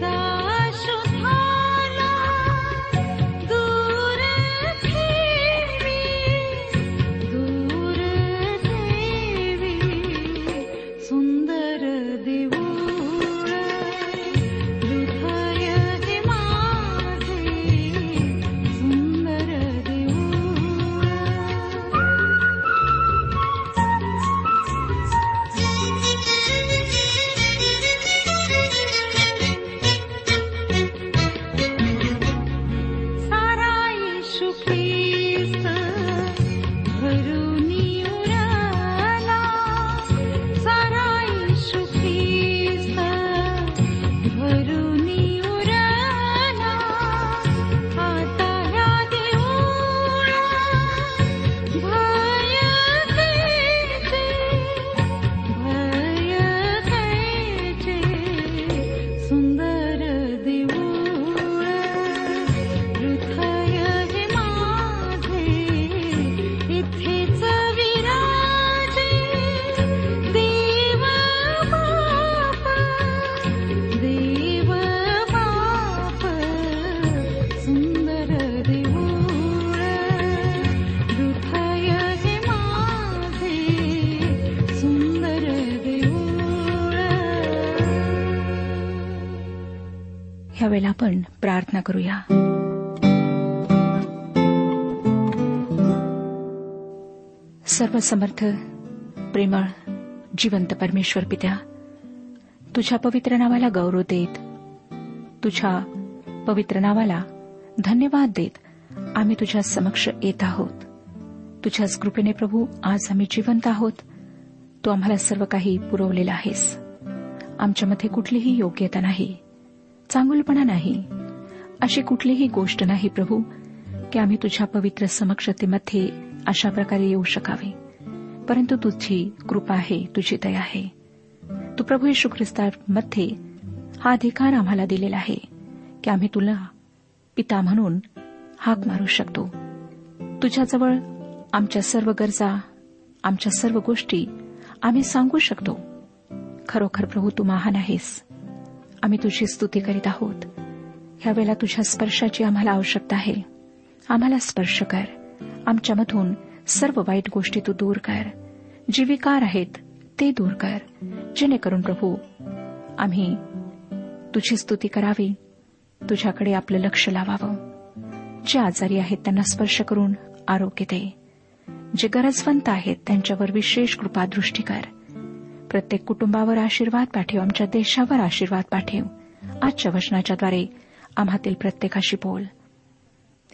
ह्यावेळेला समर्थ प्रेमळ जिवंत परमेश्वर पित्या तुझ्या पवित्र नावाला गौरव देत तुझ्या पवित्र नावाला धन्यवाद देत आम्ही तुझ्या समक्ष येत आहोत. तुझ्याच कृपेने प्रभू आज आम्ही जिवंत आहोत. तू आम्हाला सर्व काही पुरवलेलं आहेस. आमच्यामध्ये कुठलीही योग्यता नाही चांगुलपणा नाही अशी कुठलीही गोष्ट नाही प्रभू की आम्ही तुझ्या पवित्र समक्षतेमध्ये अशा प्रकारे येऊ शकावे. परंतु तुझी कृपा आहे तुझी दया आहे. तू प्रभू येशू ख्रिस्तामध्ये हा अधिकार आम्हाला दिलेला आहे की आम्ही तुला पिता म्हणून हाक मारू शकतो. तुझ्याजवळ आमच्या सर्व गरजा आमच्या सर्व गोष्टी आम्ही सांगू शकतो. खरोखर प्रभू तू महान आहेस. आम्ही तुझी स्तुती करीत आहोत. ह्यावेळेला तुझ्या स्पर्शाची आम्हाला आवश्यकता आहे. आम्हाला स्पर्श कर. आमच्यामधून सर्व वाईट गोष्टी तू दूर कर. जी विकार आहेत ते दूर कर. जेणेकरून प्रभू आम्ही तुझी स्तुती करावी. तुझ्याकडे आपलं लक्ष लावावं. जे आजारी आहेत त्यांना स्पर्श करून आरोग्य दे. जे गरजवंत आहेत त्यांच्यावर विशेष कृपादृष्टी कर. प्रत्येक कुटुंबावर आशीर्वाद पाठव आमच्या देशावर आशीर्वाद पाठव. आजच्या वचनाच्याद्वारे आम्हातील प्रत्येकाशी बोल.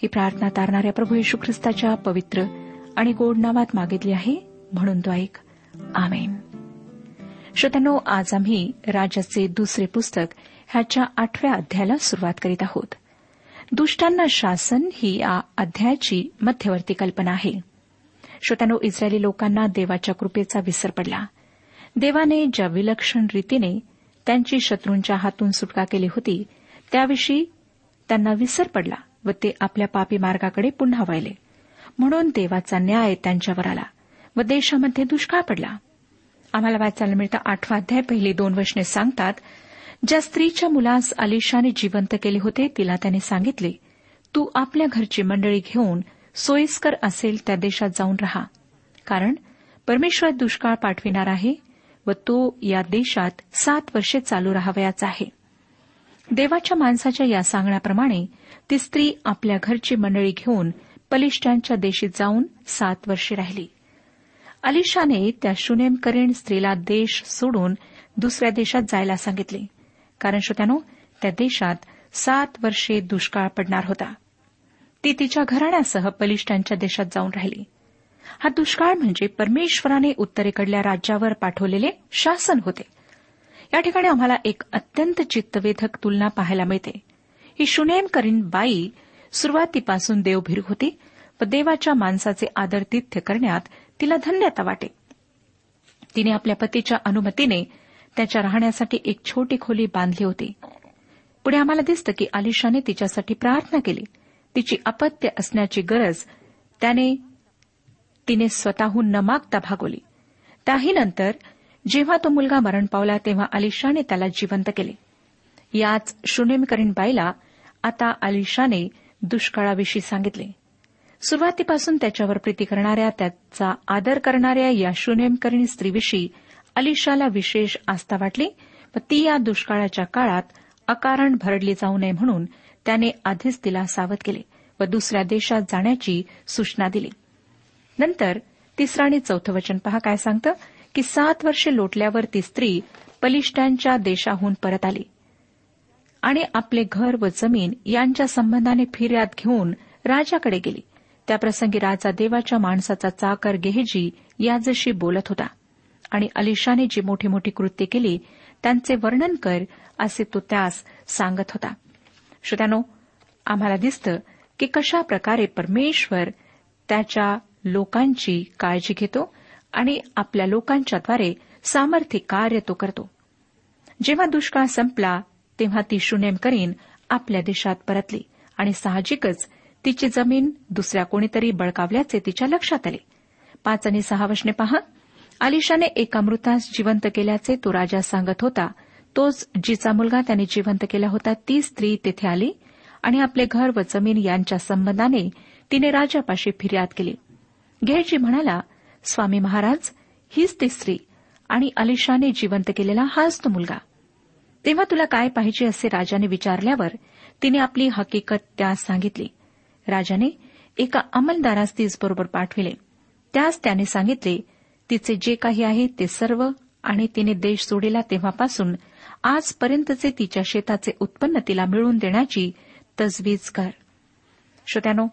ही प्रार्थना तारणाऱ्या प्रभू येशू ख्रिस्ताच्या पवित्र आणि गोड नावात मागितली आहे म्हणून तो ऐक. आमेन. श्रोत्यानो आज आम्ही राजाचे दुसरे पुस्तक ह्याच्या आठव्या अध्यायाला सुरुवात करीत आहोत. दुष्टांना शासन ही या अध्यायाची मध्यवर्ती कल्पना आहे. श्रोत्यानो इस्रायली लोकांना देवाच्या कृपेचा विसर पडला. देवाने ज्या विलक्षण रीतीने त्यांची शत्रूंच्या हातून सुटका केली होती त्याविषयी त्यांना विसर पडला व ते आपल्या पापी मार्गाकडे पुन्हा वळले. म्हणून देवाचा न्याय त्यांच्यावर आला व देशामध्ये दुष्काळ पडला. आम्हाला वाचायला मिळतं आठवा अध्याय. पहिली दोन वचने सांगतात ज्या स्त्रीच्या मुलास अलिशाने जिवंत केले होते तिला त्याने सांगितले तू आपल्या घरची मंडळी घेऊन सोयीस्कर असेल त्या देशात जाऊन रहा. कारण परमेश्वर दुष्काळ पाठविणार आहे व तो या देशात सात वर्षे चालू राहावयाचा आहे. देवाच्या माणसाच्या या सांगण्याप्रमाणे ती स्त्री आपल्या घरची मंडळी घेऊन पलिष्ठांच्या देशीत जाऊन सात वर्षे राहिली. अलिशाने त्या शुनेमकरीण स्त्रीला देश सोडून दुसऱ्या देशात जायला सांगितले. कारण श्रोत्यानो त्या देशात सात वर्षे दुष्काळ पडणार होता. ती तिच्या घराण्यासह बलिष्ठांच्या देशात जाऊन राहिली. हा दुष्काळ म्हणजे परमेश्वराने उत्तरेकडल्या राज्यावर पाठवलेले शासन होते. या ठिकाणी आम्हाला एक अत्यंत चित्तवेधक तुलना पाहायला मिळते. ही शुनेम करीन बाई सुरुवातीपासून देवभीर होती व देवाच्या माणसाचे आदरतिथ्य करण्यात तिला धन्यता वाटे. तिने आपल्या पतीच्या अनुमतीने त्याच्या राहण्यासाठी एक छोटी खोली बांधली होती. पुढे आम्हाला दिसतं की आलिशाने तिच्यासाठी प्रार्थना केली. तिची अपत्य असण्याची गरज त्याने तिने स्वतःहून न मागता भागवली. त्याही नंतर जेव्हा तो मुलगा मरण पावला तेव्हा अलिशाने त्याला जिवंत केले. याच शून्यमकरीण बाईला आता अलिशाने दुष्काळाविषयी सांगितले. सुरुवातीपासून त्याच्यावर प्रीती करणाऱ्या त्याचा आदर करणाऱ्या या शुनेमकरीण स्त्रीविषयी अलिशाला विशेष आस्था वाटली व ती या दुष्काळाच्या काळात अकारण भरडली जाऊ नये म्हणून त्याने आधीच तिला सावध केले व दुसऱ्या देशात जाण्याची सूचना दिली. नंतर तिसरं आणि चौथं वचन पहा काय सांगतं? की सात वर्षे लोटल्यावर ती स्त्री पलिष्टांच्या देशाहून परत आली. आणि आपले घर व जमीन यांच्या संबंधाने फिर्याद घेऊन राजाकडे गेली. त्याप्रसंगी राजा देवाच्या माणसाचा चाकर गेहजी याजशी बोलत होता. आणि अलिशाने जी मोठी मोठी कृत्य केली त्यांचे वर्णन कर असे तो त्यास सांगत होता. श्रोत्यानो आम्हाला दिसतं की कशा प्रकारे परमेश्वर त्याच्या लोकांची काळजी घेतो आणि आपल्या लोकांच्याद्वारे सामर्थ्य कार्य तो करतो. जेव्हा दुष्काळ संपला तेव्हा ती शुनेमकरीन आपल्या देशात परतली आणि साहजिकच तिची जमीन दुसऱ्या कोणीतरी बळकावल्याचे तिच्या लक्षात आले. पाच आणि सहा वशने पहा आलिशाने एका मृतास जिवंत केल्याचे तो राजा सांगत होता. तोच जिचा मुलगा त्याने जिवंत केला होता ती स्त्री तेथे आली आणि आपले घर व जमीन यांच्या संबंधाने तिने राजापाशी फिर्याद केली. घेजी म्हणाला स्वामी महाराज हीच ती स्त्री आणि अलिशाने जिवंत केलेला हाच तो मुलगा. तेव्हा तुला काय पाहिजे असे राजाने विचारल्यावर तिने आपली हकीकत त्यास सांगितली. राजाने एका अंमलदारास बरोबर पाठविले. त्यास त्याने सांगितले तिचे जे काही आहे ते सर्व आणि तिने देश सोडिला तेव्हापासून आजपर्यंतचे तिच्या शेताचे उत्पन्न तिला मिळवून देण्याची तजवीज कर. श्रोत्यानो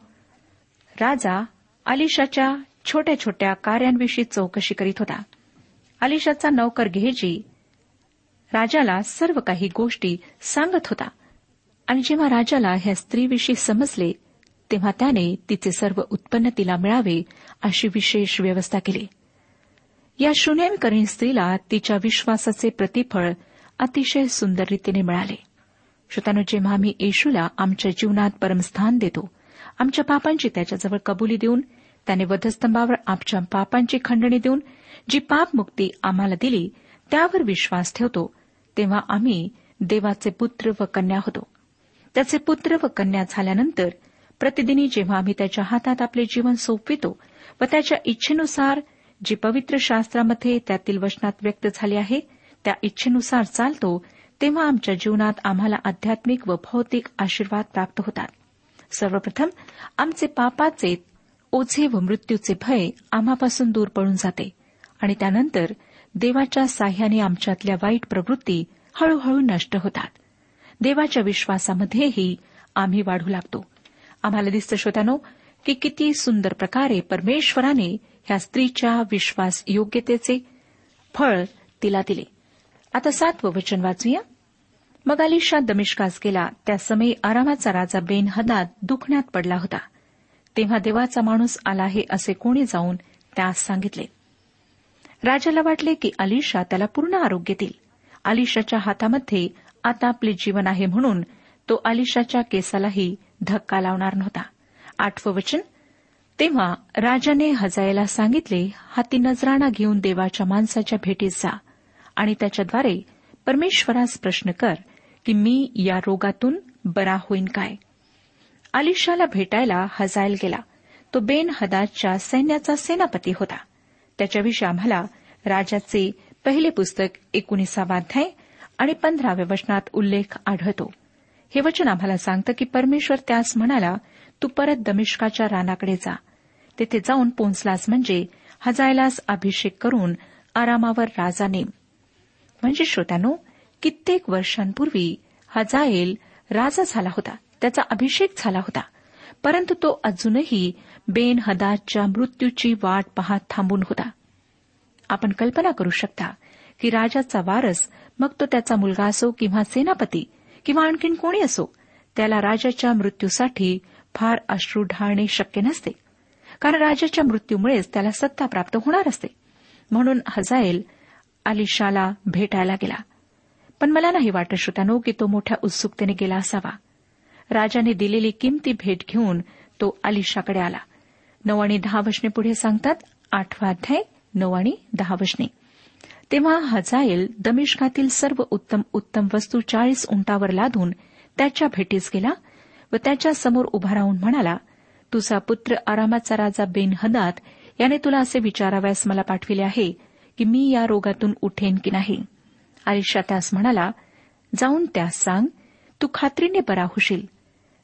राजा अलिशाच्या छोट्या छोट्या कार्यांविषयी चौकशी करीत होता. अलिशाचा नौकर घेजी राजाला सर्व काही गोष्टी सांगत होता. आणि जेव्हा राजाला ह्या स्त्रीविषयी समजले तेव्हा त्याने तिचे सर्व उत्पन्न तिला मिळावे अशी विशेष व्यवस्था केली. या करीन स्त्रीला तिच्या विश्वासाचे प्रतिफळ अतिशय सुंदर रीतीने मिळाले. श्रोतानो जेव्हा आम्ही येशूला आमच्या जीवनात परमस्थान देतो आमच्या पापांची त्याच्याजवळ कबुली देऊन त्याने वधस्तंभावर आमच्या पापांची खंडणी देऊन जी पापमुक्ती आम्हाला दिली त्यावर विश्वास ठेवतो तेव्हा आम्ही देवाचे पुत्र व कन्या होतो. त्याचे पुत्र व कन्या झाल्यानंतर प्रतिदिनी जेव्हा आम्ही त्याच्या हातात आपले जीवन सोपवितो व त्याच्या इच्छेनुसार जी पवित्र शास्त्रामध्ये त्यातील वचनात व्यक्त झाली आहे त्या इच्छेनुसार चालतो तेव्हा आमच्या जीवनात आम्हाला आध्यात्मिक व भौतिक आशीर्वाद प्राप्त होतात. सर्वप्रथम आमचे पापाचे ओझे व मृत्यूचे भय आम्हापासून दूर पळून जाते आणि त्यानंतर देवाच्या साह्याने आमच्यातल्या वाईट प्रवृत्ती हळूहळू नष्ट होतात. देवाच्या विश्वासामध्येही आम्ही वाढू लागतो. आम्हाला दिसतं श्रोत्यानो की किती सुंदर प्रकारे परमेश्वराने ह्या स्त्रीच्या विश्वास योग्यतेचे फळ तिला दिले. आता सातवं वचन वाचूया. मग अलिशा दमिष्कास गेला त्या समय आरामाचा राजा बेन हदात दुखण्यात पडला होता. तेव्हा देवाचा माणूस आला आहे असे कोणी जाऊन त्यास सांगितले. राजाला वाटले की अलिशा त्याला पूर्ण आरोग्य देईल. अलिशाच्या हातामध्ये आता आपले जीवन आहे म्हणून तो अलिशाच्या केसालाही धक्का लावणार नव्हता. आठवं वचन? तेव्हा राजाने हजायला सांगितले हाती नजराणा घेऊन देवाच्या माणसाच्या भेटीत जा आणि त्याच्याद्वारे परमेश्वरास प्रश्न कर की मी या रोगातून बरा होईन काय. अलिशाला भेटायला हजायल गेला. तो बेन हदादच्या सैन्याचा सेनापती होता. त्याच्याविषयी आम्हाला राजाचे पहिले पुस्तक एकोणीसावाध्याय आणि पंधराव्या वचनात उल्लेख आढळतो. हे वचन आम्हाला सांगतं की परमेश्वर त्यास म्हणाला तू परत दमिष्काच्या रानाकडे जा. तेथे जाऊन पोचलास म्हणजे हजायलास अभिषेक करून आरामावर राजा नेम. म्हणजे श्रोत्यानो कित्येक वर्षांपूर्वी हजाएल राजा झाला होता. त्याचा अभिषेक झाला होता. परंतु तो अजूनही बेन हदादच्या मृत्यूची वाट पाहत थांबून होता. आपण कल्पना करू शकता की राजाचा वारस मग तो त्याचा मुलगा असो किंवा सेनापती किंवा आणखीन कोणी असो त्याला राजाच्या मृत्यूसाठी फार अश्रू ढाळणे शक्य नसते. कारण राजाच्या मृत्यूमुळेच त्याला सत्ता प्राप्त होणार असते. म्हणून हजाएल अलिशाला भेटायला गेला. पण मला नाही वाटत श्रोत्यानो की तो मोठ्या उत्सुकतेने गेला असावा. राजाने दिलेली किमती भेट घेऊन तो अलिशाकडे आला. नऊ आणि दहा वशने पुढे सांगतात आठवा अध्याय नऊ आणि दहा वशने. तेव्हा हजाईल दमिष्कातील सर्व उत्तम उत्तम वस्तू चाळीस उंटावर लादून त्याच्या भेटीस गेला व त्याच्यासमोर उभा राहून म्हणाला तुझा पुत्र आरामाचा राजा बेन हदात याने तुला असे विचाराव्यास मला पाठविले आहे की मी या रोगातून उठेन की नाही. आयुष्या त्यास म्हणाला जाऊन त्यास सांग तू खात्रीने बरा होशील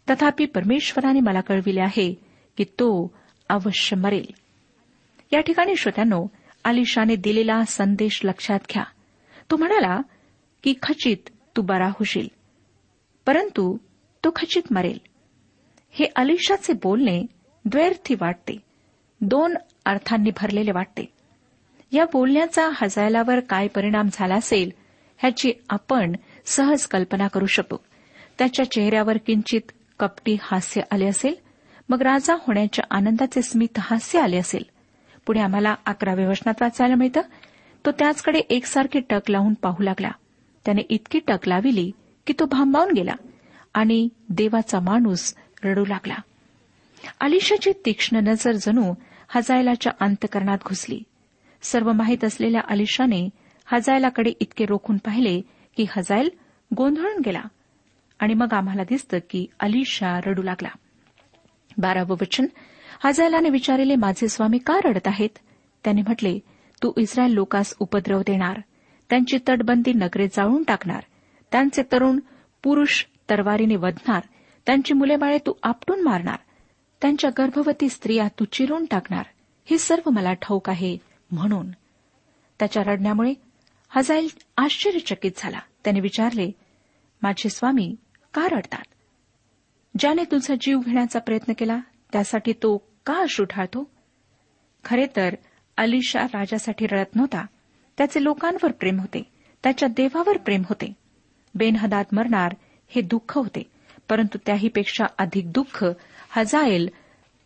तथापि परमेश्वराने मला कळविले आहे की तो अवश्य मरेल. या ठिकाणी श्रोत्यानो आलिशाने दिलेला संदेश लक्षात घ्या. तो म्हणाला की खचित तू बरा होशील परंतु तो खचित मरेल. हे अलिशाचे बोलणे द्वैर्थी वाटते दोन अर्थांनी भरलेले वाटते. या बोलण्याचा हजायलावर काय परिणाम झाला असेल ह्याची आपण सहज कल्पना करू शकतो त्याच्या चेहऱ्यावर किंचित कपटी हास्य आले असेल मग राजा होण्याच्या आनंदाचे स्मित हास्य आले असेल. पुढे आम्हाला अकराव्या वचनात वाचायला मिळतं. तो त्याचकडे एकसारखी टक लावून पाहू लागला. त्याने इतकी टक लाविली की तो भांबावून गेला आणि देवाचा माणूस रडू लागला. अलिशाची तीक्ष्ण नजर जणू हजायलाच्या अंतकरणात घुसली. सर्व माहीत असलेल्या अलिशाने हजायलाकडे इतके रोखून पाहिले की हजायल गोंधळून गेला. आणि मग आम्हाला दिसतं की अलिशा रडू लागला. बारावं वचन. हजायलाने विचारले माझे स्वामी का रडत आहेत? त्याने म्हटले तू इस्रायल लोकास उपद्रव देणार. त्यांची तटबंदी नगरे जाळून टाकणार. त्यांचे तरुण पुरुष तरवारीने वधणार. त्यांची मुले बाळे तू आपटून मारणार. त्यांच्या गर्भवती स्त्रिया तू चिरून टाकणार. हे सर्व मला ठाऊक आहे म्हणून. त्याच्या रडण्यामुळे हजाईल आश्चर्यचकित झाला. त्याने विचारले माझे स्वामी का रडतात? ज्याने तुझा जीव घेण्याचा प्रयत्न केला त्यासाठी तो का अश्रू ठाळतो खरे तर अलिशा राजासाठी रडत नव्हता. त्याचे लोकांवर प्रेम होते. त्याच्या देवावर प्रेम होते. बेनहदात मरणार हे दुःख होते. परंतु त्याहीपेक्षा अधिक दुःख हजाएल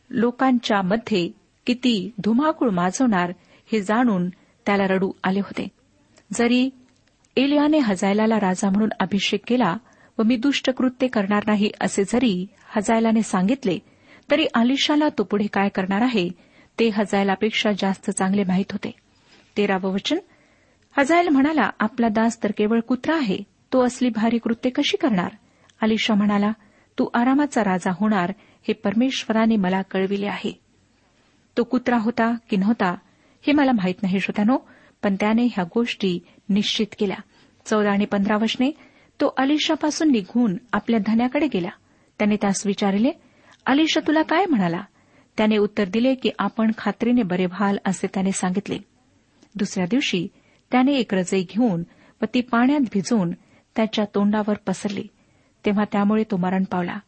लोकांच्या मध्ये किती धुमाकूळ माजवणार हे जाणून त्याला रडू आले होते. जरी एलियाने हजायलाला राजा म्हणून अभिषेक केला व मी दुष्ट कृत्य करणार नाही असे जरी हजायलाने सांगितले तरी आलिशाला तो पुढे काय करणार आहे ते हजायलापेक्षा जास्त चांगले माहीत होते. तेरावं वचन हजायल म्हणाला आपला दास तर केवळ कुत्रा आहे तो असली भारी कृत्य कशी करणार? अलिशा म्हणाला तू आरामाचा राजा होणार हे परमेश्वराने मला कळविले आहे. तो कुत्रा होता की नव्हता हे मला माहीत नाही श्रोत्यानो पण त्याने ह्या गोष्टी निश्चित केल्या. चौदा आणि पंधरा वशने तो अलिशापासून निघून आपल्या धन्याकडे गेला. त्याने त्यास विचारले अलिशा तुला काय म्हणाला? त्याने उत्तर दिले की आपण खात्रीने बरे व्हाल असे त्याने सांगितले. दुसऱ्या दिवशी त्याने एक रजई घेऊन व ती पाण्यात भिजवून त्याच्या तोंडावर पसरली. तेव्हा त्यामुळे तो मरण पावला.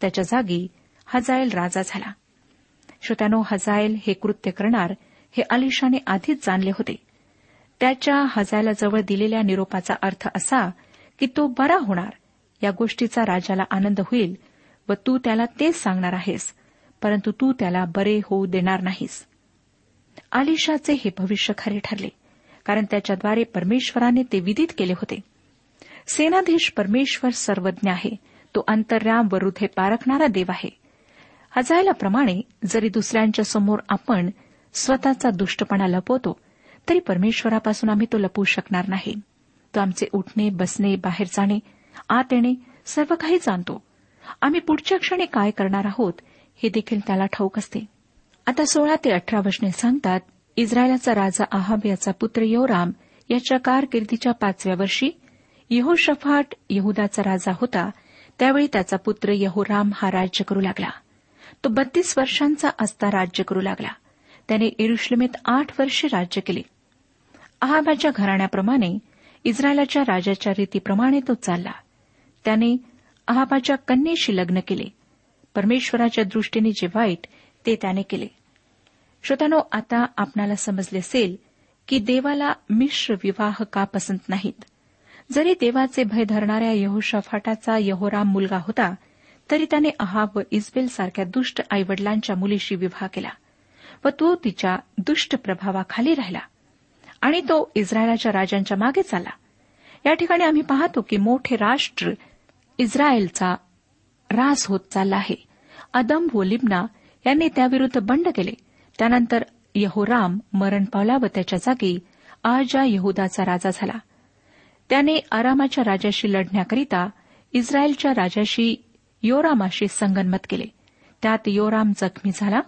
त्याच्या जागी हजायल राजा झाला. श्रोत्यानो हजायल हे कृत्य करणार हे अलिशाने आधीच जाणले होते. त्याच्या हजायलाजवळ दिलेल्या निरोपाचा अर्थ असा की तो बरा होणार. या गोष्टीचा राजाला आनंद होईल व तू त्याला तेच सांगणार आहेस परंतु तू त्याला बरे होऊ देणार नाहीस. आलिशाचे हे भविष्य खरे ठरले कारण त्याच्याद्वारे परमेश्वराने ते विदित केले होते. सेनाधीश परमेश्वर सर्वज्ञ आहे तो अंतर्याम व हृदय पारखणारा देव आहे. हजायलाप्रमाणे जरी दुसऱ्यांच्या समोर आपण स्वतःचा दुष्टपणा लपवतो तरी परमेश्वरापासून आम्ही तो लपवू शकणार नाही. तो आमचे उठणे बसणे बाहेर जाणे आत येणे सर्व काही जाणतो. आम्ही पुढच्या क्षणी काय करणार आहोत हे देखील त्याला ठाऊक असते. आता सोळा ते अठरा वचने सांगतात इस्रायलाचा राजा आहाब याचा पुत्र योराम याच्या कारकिर्दीच्या पाचव्या वर्षी यहोशफाट यहुदाचा राजा होता त्यावेळी त्याचा पुत्र यहोराम हा राज्य करू लागला. तो बत्तीस वर्षांचा असता राज्य करू लागला. त्याने इरुश्लिमेत आठ वर्षे राज्य केले. आहाबाच्या घराण्याप्रमाणे इस्रायलाच्या राजाच्या रीतीप्रमाणे तो चालला. त्याने अहाबाच्या कन्येशी लग्न केले. परमेश्वराच्या दृष्टीने जे वाईट ते त्याने केले. श्रोतानो आता आपणाला समजले असेल की देवाला मिश्र विवाह का पसंत नाहीत. जरी देवाचे भय धरणाऱ्या यहोशाफाटाचा यहोराम मुलगा होता तरी त्याने अहाब व इस्बेल सारख्या दुष्ट आईवडिलांच्या मुलीशी विवाह केला व तो तिच्या दुष्ट प्रभावाखाली राहिला. आणि तो इस्रायलाच्या राजांच्या मागे चाला. या ठिकाणी आम्ही पाहतो की मोठे राष्ट्र इस्रायलचा रास होत चालला आहे. अदम व लिबना यांनी त्याविरुद्ध बंड केले. त्यानंतर यहोराम मरण पावला व त्याच्या जागी आजा यहुदाचा राजा झाला. त्याने आरामाच्या राजाशी लढण्याकरिता इस्रायलच्या राजाशी योरामाशी संगनमत केले. त्यात योराम जखमी झाला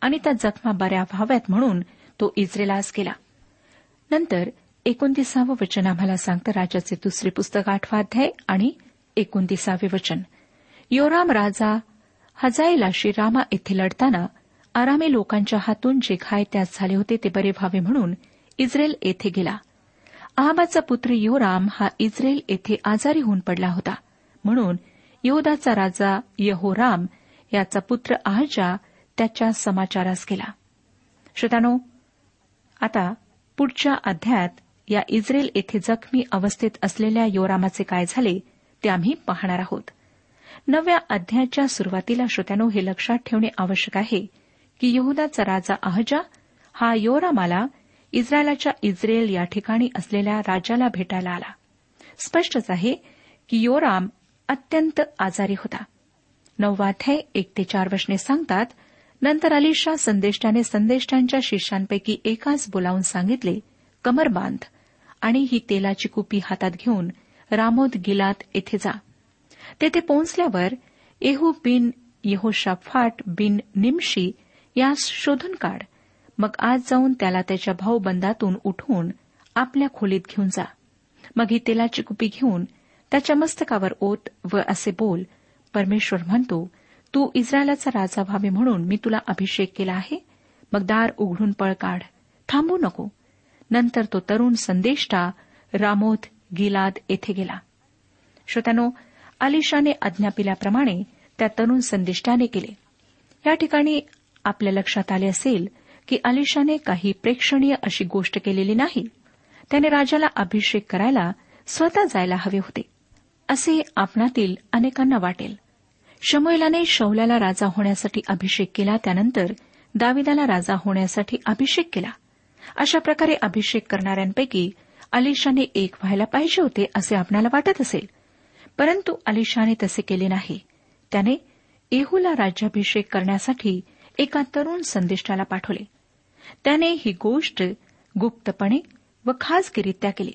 आणि त्या जखमा बऱ्या व्हाव्यात म्हणून तो इस्रेलास गेला. नंतर एकोणतीसावं वचन आम्हाला सांगतं राजाचे दुसरे पुस्तक आठवाध्याय आणि एकोणतीसावे वचन. योराम राजा हजाईलाशी रामा येथे लढताना आरामी लोकांच्या हातून जे घाय त्यास झाले होते ते बरे व्हावे म्हणून इस्रेल येथे गेला. आहाबाचा पुत्र योराम हा इस्रेल येथे आजारी होऊन पडला होता. म्हणून योदाचा राजा यहोराम याचा पुत्र आहजा त्याच्या समाचारास गेला. श्रोतानो आता पुढच्या अध्यायात या इस्रेल येथे जखमी अवस्थेत असलेल्या योरामाचे काय झाले ते आम्ही पाहणार आहोत. नव्या अध्यायाच्या सुरुवातीला श्रोत्यानो हे लक्षात ठेवणे आवश्यक आहे की यहदाचा राजा अहजा हा योरामाला इस्रायलाच्या इस्रेल या ठिकाणी असलेल्या राजाला भेटायला आला. स्पष्टच आहे की योराम अत्यंत आजारी होता. नववाध्याय एक ते चार वशने सांगतात नंतर अलिशा संदेष्टाने संदेष्टांच्या शिष्यांपैकी एकाच बोलावून सांगितले कमर बांध. आणि ही तेलाची कुपी हातात घेऊन रामोद गिलात येथे जा. तेथे पोहोचल्यावर एहू बिन यहोशाफाट बिन निमशी यास शोधून काढ. मग आज जाऊन त्याला त्याच्या भाऊबंदातून उठवून आपल्या खोलीत घेऊन जा. मग ही तेलाची कुपी घेऊन त्याच्या मस्तकावर ओत व असे बोल. परमेश्वर म्हणतो तू इस्रायलाचा राजा व्हावे म्हणून मी तुला अभिषेक केला आहे. मग दार उघडून पळ काढ. थांबू नको. नंतर तो तरुण संदेष्टा रामोथ गिलाद येथे गेला. श्रोत्यानो अलिशाने आज्ञापिल्याप्रमाणे त्या तरुण संदिष्टाने केले. या ठिकाणी आपल्या लक्षात आले असेल की अलिशाने काही प्रेक्षणीय अशी गोष्ट केलेली नाही. त्याने राजाला अभिषेक करायला स्वतः जायला हवे होते. असे आपणातील अनेकांना वाटेल. शमोलाने शौल्याला राजा होण्यासाठी अभिषेक केला त्यानंतर दाविदाला राजा होण्यासाठी अभिषेक केला. अशा प्रकारे अभिषेक करणाऱ्यांपैकी अलिशाने एक व्हायला पाहिजे होते असे आपणाला वाटत असेल. परंतु अलिशाने तसे केले नाही. त्याने येहूला राज्याभिषेक करण्यासाठी एका तरुण संदिष्टाला पाठवले. त्याने ही गोष्ट गुप्तपणे व खासगीरित्या केली.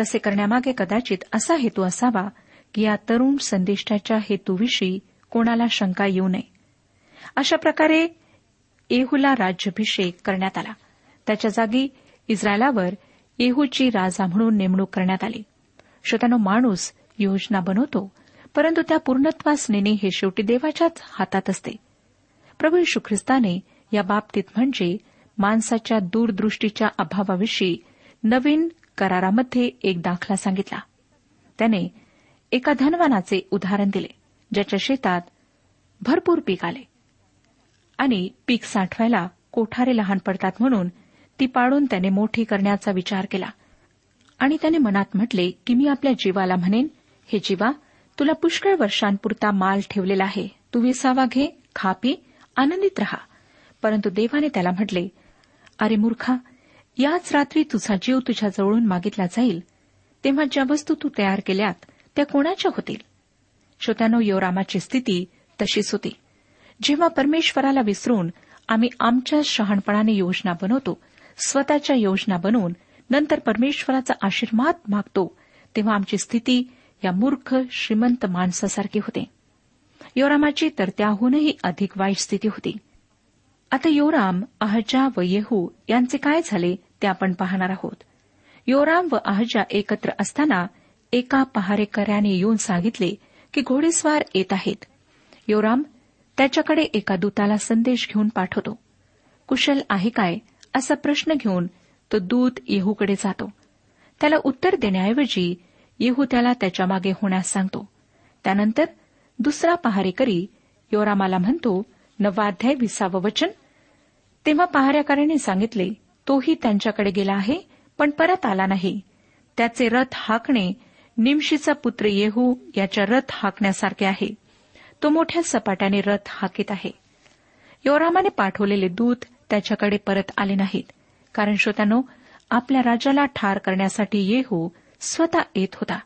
तसे करण्यामागे कदाचित असा हेतू असावा की या तरुण संदिष्टाच्या हेतूविषयी कोणाला शंका येऊ नये. अशा प्रकारे येहूला राज्याभिषेक करण्यात आला. त्याच्या जागी इस्रायलावर येहूची राजा म्हणून नेमणूक करण्यात आली. श्रोत्यानो माणूस योजना बनवतो परंतु त्या पूर्णत्वास नेणे हे शेवटी देवाच्याच हातात असते. प्रभू यशू ख्रिस्ताने या बाबतीत म्हणजे माणसाच्या दूरदृष्टीच्या अभावाविषयी नवीन करारामध्ये एक दाखला सांगितला. त्याने एका धनवानाचे उदाहरण दिले ज्याच्या शेतात भरपूर पीक आले. आणि पीक साठवायला कोठारे लहान पडतात म्हणून ती पाडून त्याने मोठी करण्याचा विचार केला. आणि त्याने मनात म्हटले की मी आपल्या जीवाला म्हणेन हे जीवा तुला पुष्कळ वर्षांपुरता माल ठेवलेला आहे. तू विसावा घे खा पी आनंदित रहा. परंतु देवाने त्याला म्हटले अरे मूर्खा याच रात्री तुझा जीव तुझ्या जवळून मागितला जाईल तेव्हा ज्या वस्तू तू तयार केल्यात त्या कोणाच्या होतील? श्रोत्यानो योरामाची स्थिती तशीच होती. जेव्हा परमेश्वराला विसरून आम्ही आमच्या शहाणपणाने योजना बनवतो स्वतःच्या योजना बनवून नंतर परमेश्वराचा आशीर्वाद मागतो तेव्हा आमची स्थिती या मूर्ख श्रीमंत माणसासारखी होते. योरामाची तर त्याहूनही अधिक वाईट स्थिती होती. आता योराम अहजा व येहू यांचे काय झाले ते आपण पाहणार आहोत. योराम व अहजा एकत्र असताना एका पहारेकऱ्याने येऊन सांगितले की घोडेस्वार येत आहेत. योराम त्याच्याकडे एका दूताला संदेश घेऊन पाठवतो. कुशल आहे काय असा प्रश्न घेऊन तो दूत येहूकडे जातो. त्याला उत्तर देण्याऐवजी येहू त्याला त्याच्यामागे होण्यास सांगतो. त्यानंतर दुसरा पहारेकरी योरामाला म्हणतो नवाध्याय विसावं वचन. तेव्हा पहारेकऱ्याने सांगितले तोही त्यांच्याकडे गेला आहे पण परत आला नाही. त्याचे रथ हाकणे निमशीचा पुत्र येहू याच्या रथ हाकण्यासारखे आहे. तो मोठ्या सपाट्याने रथ हाकीत आहे. योरामाने पाठवलेले दूत त्याच्याकडे परत आले नाहीत कारण श्रोत्यानो आपल्या राजाला ठार करण्यासाठी येहू स्वतः येत होता.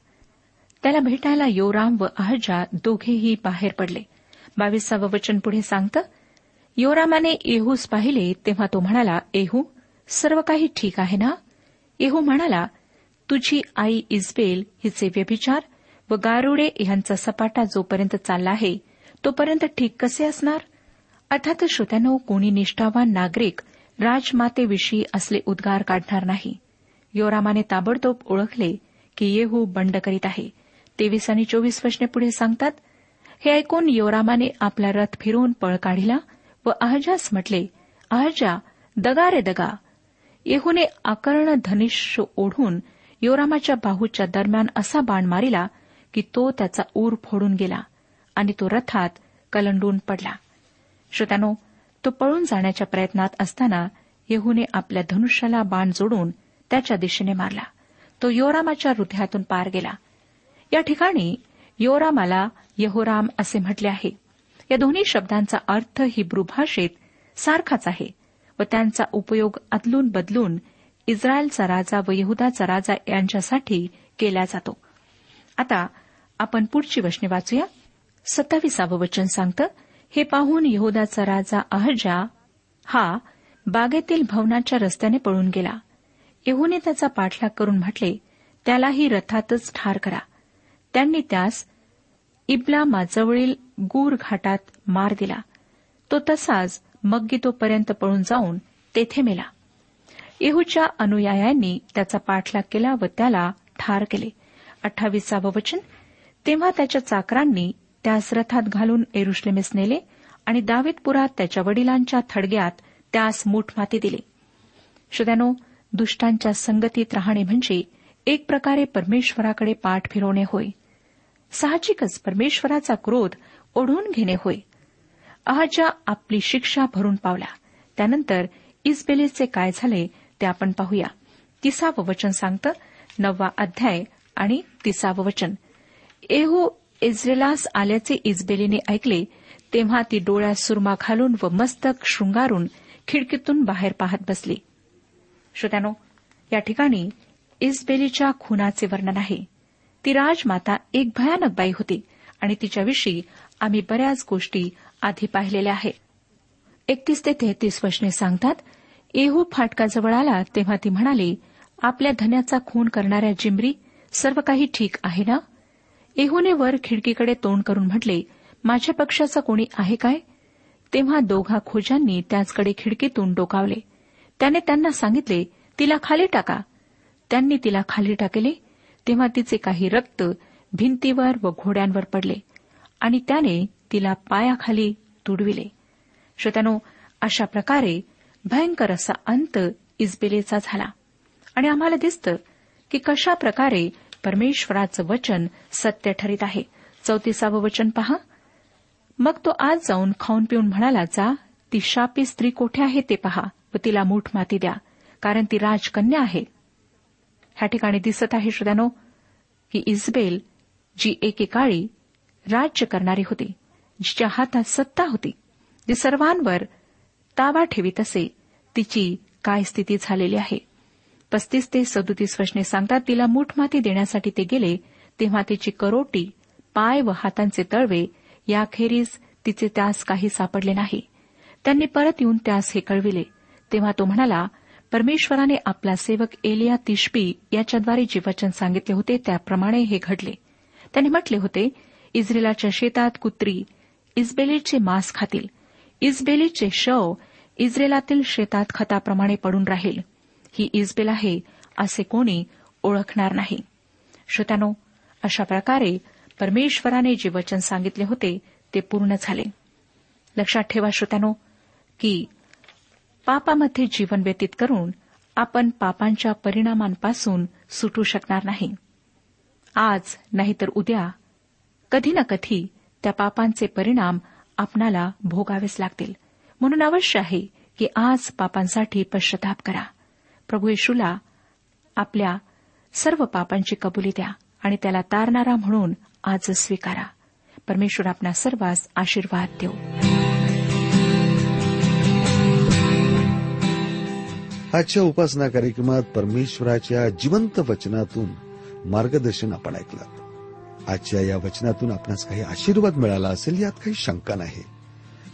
त्याला भेटायला योराम व अहजा दोघेही बाहेर पडले. बावीसावं वचन पुढे सांगतं योरामाने येहूस पाहिले तेव्हा तो म्हणाला येहू सर्व काही ठीक आहे ना? येहू म्हणाला तुझी आई इजबेल हिचे व्यभिचार व गारुडे यांचा सपाटा जोपर्यंत चालला आहे तोपर्यंत ठीक कसे असणार? अर्थात श्रोत्यानो कोणी निष्ठावान नागरिक राजमातेविषयी असले उद्गार काढणार नाही. योरामाने ताबडतोब ओळखले की येहू बंड करीत आहे. तेवीस आणि चोवीस वचने पुढे सांगतात हे ऐकून योरामाने आपला रथ फिरवून पळ काढिला व अहजास म्हटले अहजा दगा रे दगा. येहूने आकर्ण धनिष्य ओढून योरामाच्या बाहूच्या दरम्यान असा बाण मारिला की तो त्याचा ऊर फोडून गेला आणि तो रथात कलंडून पडला. श्रोत्यानो तो पळून जाण्याच्या प्रयत्नात असताना येहूने आपल्या धनुष्याला बाण जोडून त्याच्या दिशेने मारला. तो योरामाच्या हृदयातून पार गेला. या ठिकाणी योरामाला यहोराम असे म्हटले आहे. या दोन्ही शब्दांचा अर्थ हिब्रू भाषेत सारखाच आहे व त्यांचा उपयोग अदलून बदलून इस्रायलचा राजा व यहुदाचा राजा यांच्यासाठी केला जातो. आता आपण पुढची वचने वाचूया. सत्तावीसावं वचन सांगतं हे पाहून यहुदाचा राजा अहजा हा बागेतील भवनाच्या रस्त्याने पळून गेला. येहूने त्याचा पाठलाग करून म्हटले त्यालाही रथातच ठार करा. त्यांनी त्यास इब्लामाजवळील गूर घाटात मार दिला. तो तसाच मग्गितोपर्यंत पळून जाऊन तेथे मेला. येहूच्या अनुयायांनी त्याचा पाठलाग केला व त्याला ठार केले. अठ्ठावीसावं वचन. तेव्हा त्याच्या चाकरांनी त्यास रथात घालून एरुश्लेमेस नेले आणि दावीदपुरात त्याच्या वडिलांच्या थडग्यात त्यास मूठमाती दिली. श्रोत्यानो दुष्टांच्या संगतीत राहणे म्हणजे एक प्रकारे परमेश्वराकडे पाठ फिरवणे होय. साहजिकच परमेश्वराचा क्रोध ओढून घेणे होय. अहजा आपली शिक्षा भरून पावला त्यानंतर इस्बेलीचे काय झाले ते आपण पाहूया. तिसावं वचन सांगतं नववा अध्याय आणि तिसावं वचन. एहू इस्रेलास आल्याचे इस्बेलीने ऐकले तेव्हा ती डोळ्यात सुरमा घालून व मस्तक शृंगारून खिडकीतून बाहेर पाहत बसली. श्रोत्यानो या ठिकाणी इजबेलीच्या खुनाचे वर्णन आहे. ती राजमाता एक भयानक बाई होती आणि तिच्याविषयी आम्ही बऱ्याच गोष्टी आधी पाहिलेल्या आहेत. एकतीस ते तेहतीस वचने सांगतात एहू फाटकाजवळ आला तेव्हा ती म्हणाली आपल्या धन्याचा खून करणाऱ्या जिमरी सर्व काही ठीक आहे ना? येहूने वर खिडकीकडे तोंड करून म्हटले माझ्या पक्षाचा कोणी आहे काय? तेव्हा दोघा खोजांनी त्याचकडे खिडकीतून डोकावले. त्याने त्यांना सांगितले तिला खाली टाका. त्यांनी तिला खाली टाकले तेव्हा तिचे काही रक्त भिंतीवर व घोड्यांवर पडले आणि त्याने तिला पायाखाली तुडविले. श्रोत्यानो अशा प्रकारे भयंकर असा अंत इस्बेलेचा झाला. आणि आम्हाला दिसतं की कशा प्रकारे परमेश्वराचं वचन सत्य ठरित आहे. चौतीसावं वचन पहा. मग तो आज जाऊन खाऊन पिऊन म्हणाला जा ती शापी स्त्री कोठे आहे ते पहा व तिला मूठ माती द्या कारण ती राजकन्या आहे. ह्या ठिकाणी दिसत आहे श्रोत्यानो की इजबेल जी एकेकाळी राज्य करणारी होती जिच्या हातात सत्ता होती जी सर्वांवर ताबा ठेवीत असे तिची काय स्थिती झालेली आहे? पस्तीस ते सदोतीस वचने सांगतात तिला मूठमाती देण्यासाठी ते गेले तेव्हा तिची करोटी पाय व हातांचे तळवे याखेरीज तिचे त्यास काही सापडले नाही. त्यांनी परत येऊन त्यास हे कळविले. तेव्हा तो म्हणाला परमेश्वराने आपला सेवक एलिया तिशबी याच्याद्वारे जे वचन सांगितले होते त्याप्रमाणे हे घडले. त्यांनी म्हटले होते इस्रेलाच्या शेतात कुत्री इस्बेलीचे मांस खातील. इस्बेलीचे शव इस्रेलातील शेतात खताप्रमाणे पडून राहील. ही इजबेल आहे असे कोणी ओळखणार नाही. श्रोत्यानो अशा प्रकारे परमेश्वराने जे वचन सांगितले होते ते पूर्ण झाले. लक्षात ठेवा श्रोत्यानो की पापामध्ये जीवन व्यतीत करून आपण पापांच्या परिणामांपासून सुटू शकणार नाही. आज नाहीतर उद्या कधी ना कधी त्या पापांचे परिणाम आपणाला भोगावेच लागतील. म्हणून अवश्य आहे की आज पापांसाठी पश्चाताप करा. प्रभू येशूला आपल्या सर्व पापांची कबुली द्या आणि त्याला तारणारा म्हणून आज स्वीकारा. परमेश्वर आपल्या सर्वांस आशीर्वाद देऊ. आजच्या उपासना कार्यक्रमात परमेश्वराच्या जिवंत वचनातून मार्गदर्शन आपण ऐकलं. आजच्या या वचनातून आपणास काही आशीर्वाद मिळाला असेल यात काही शंका नाही.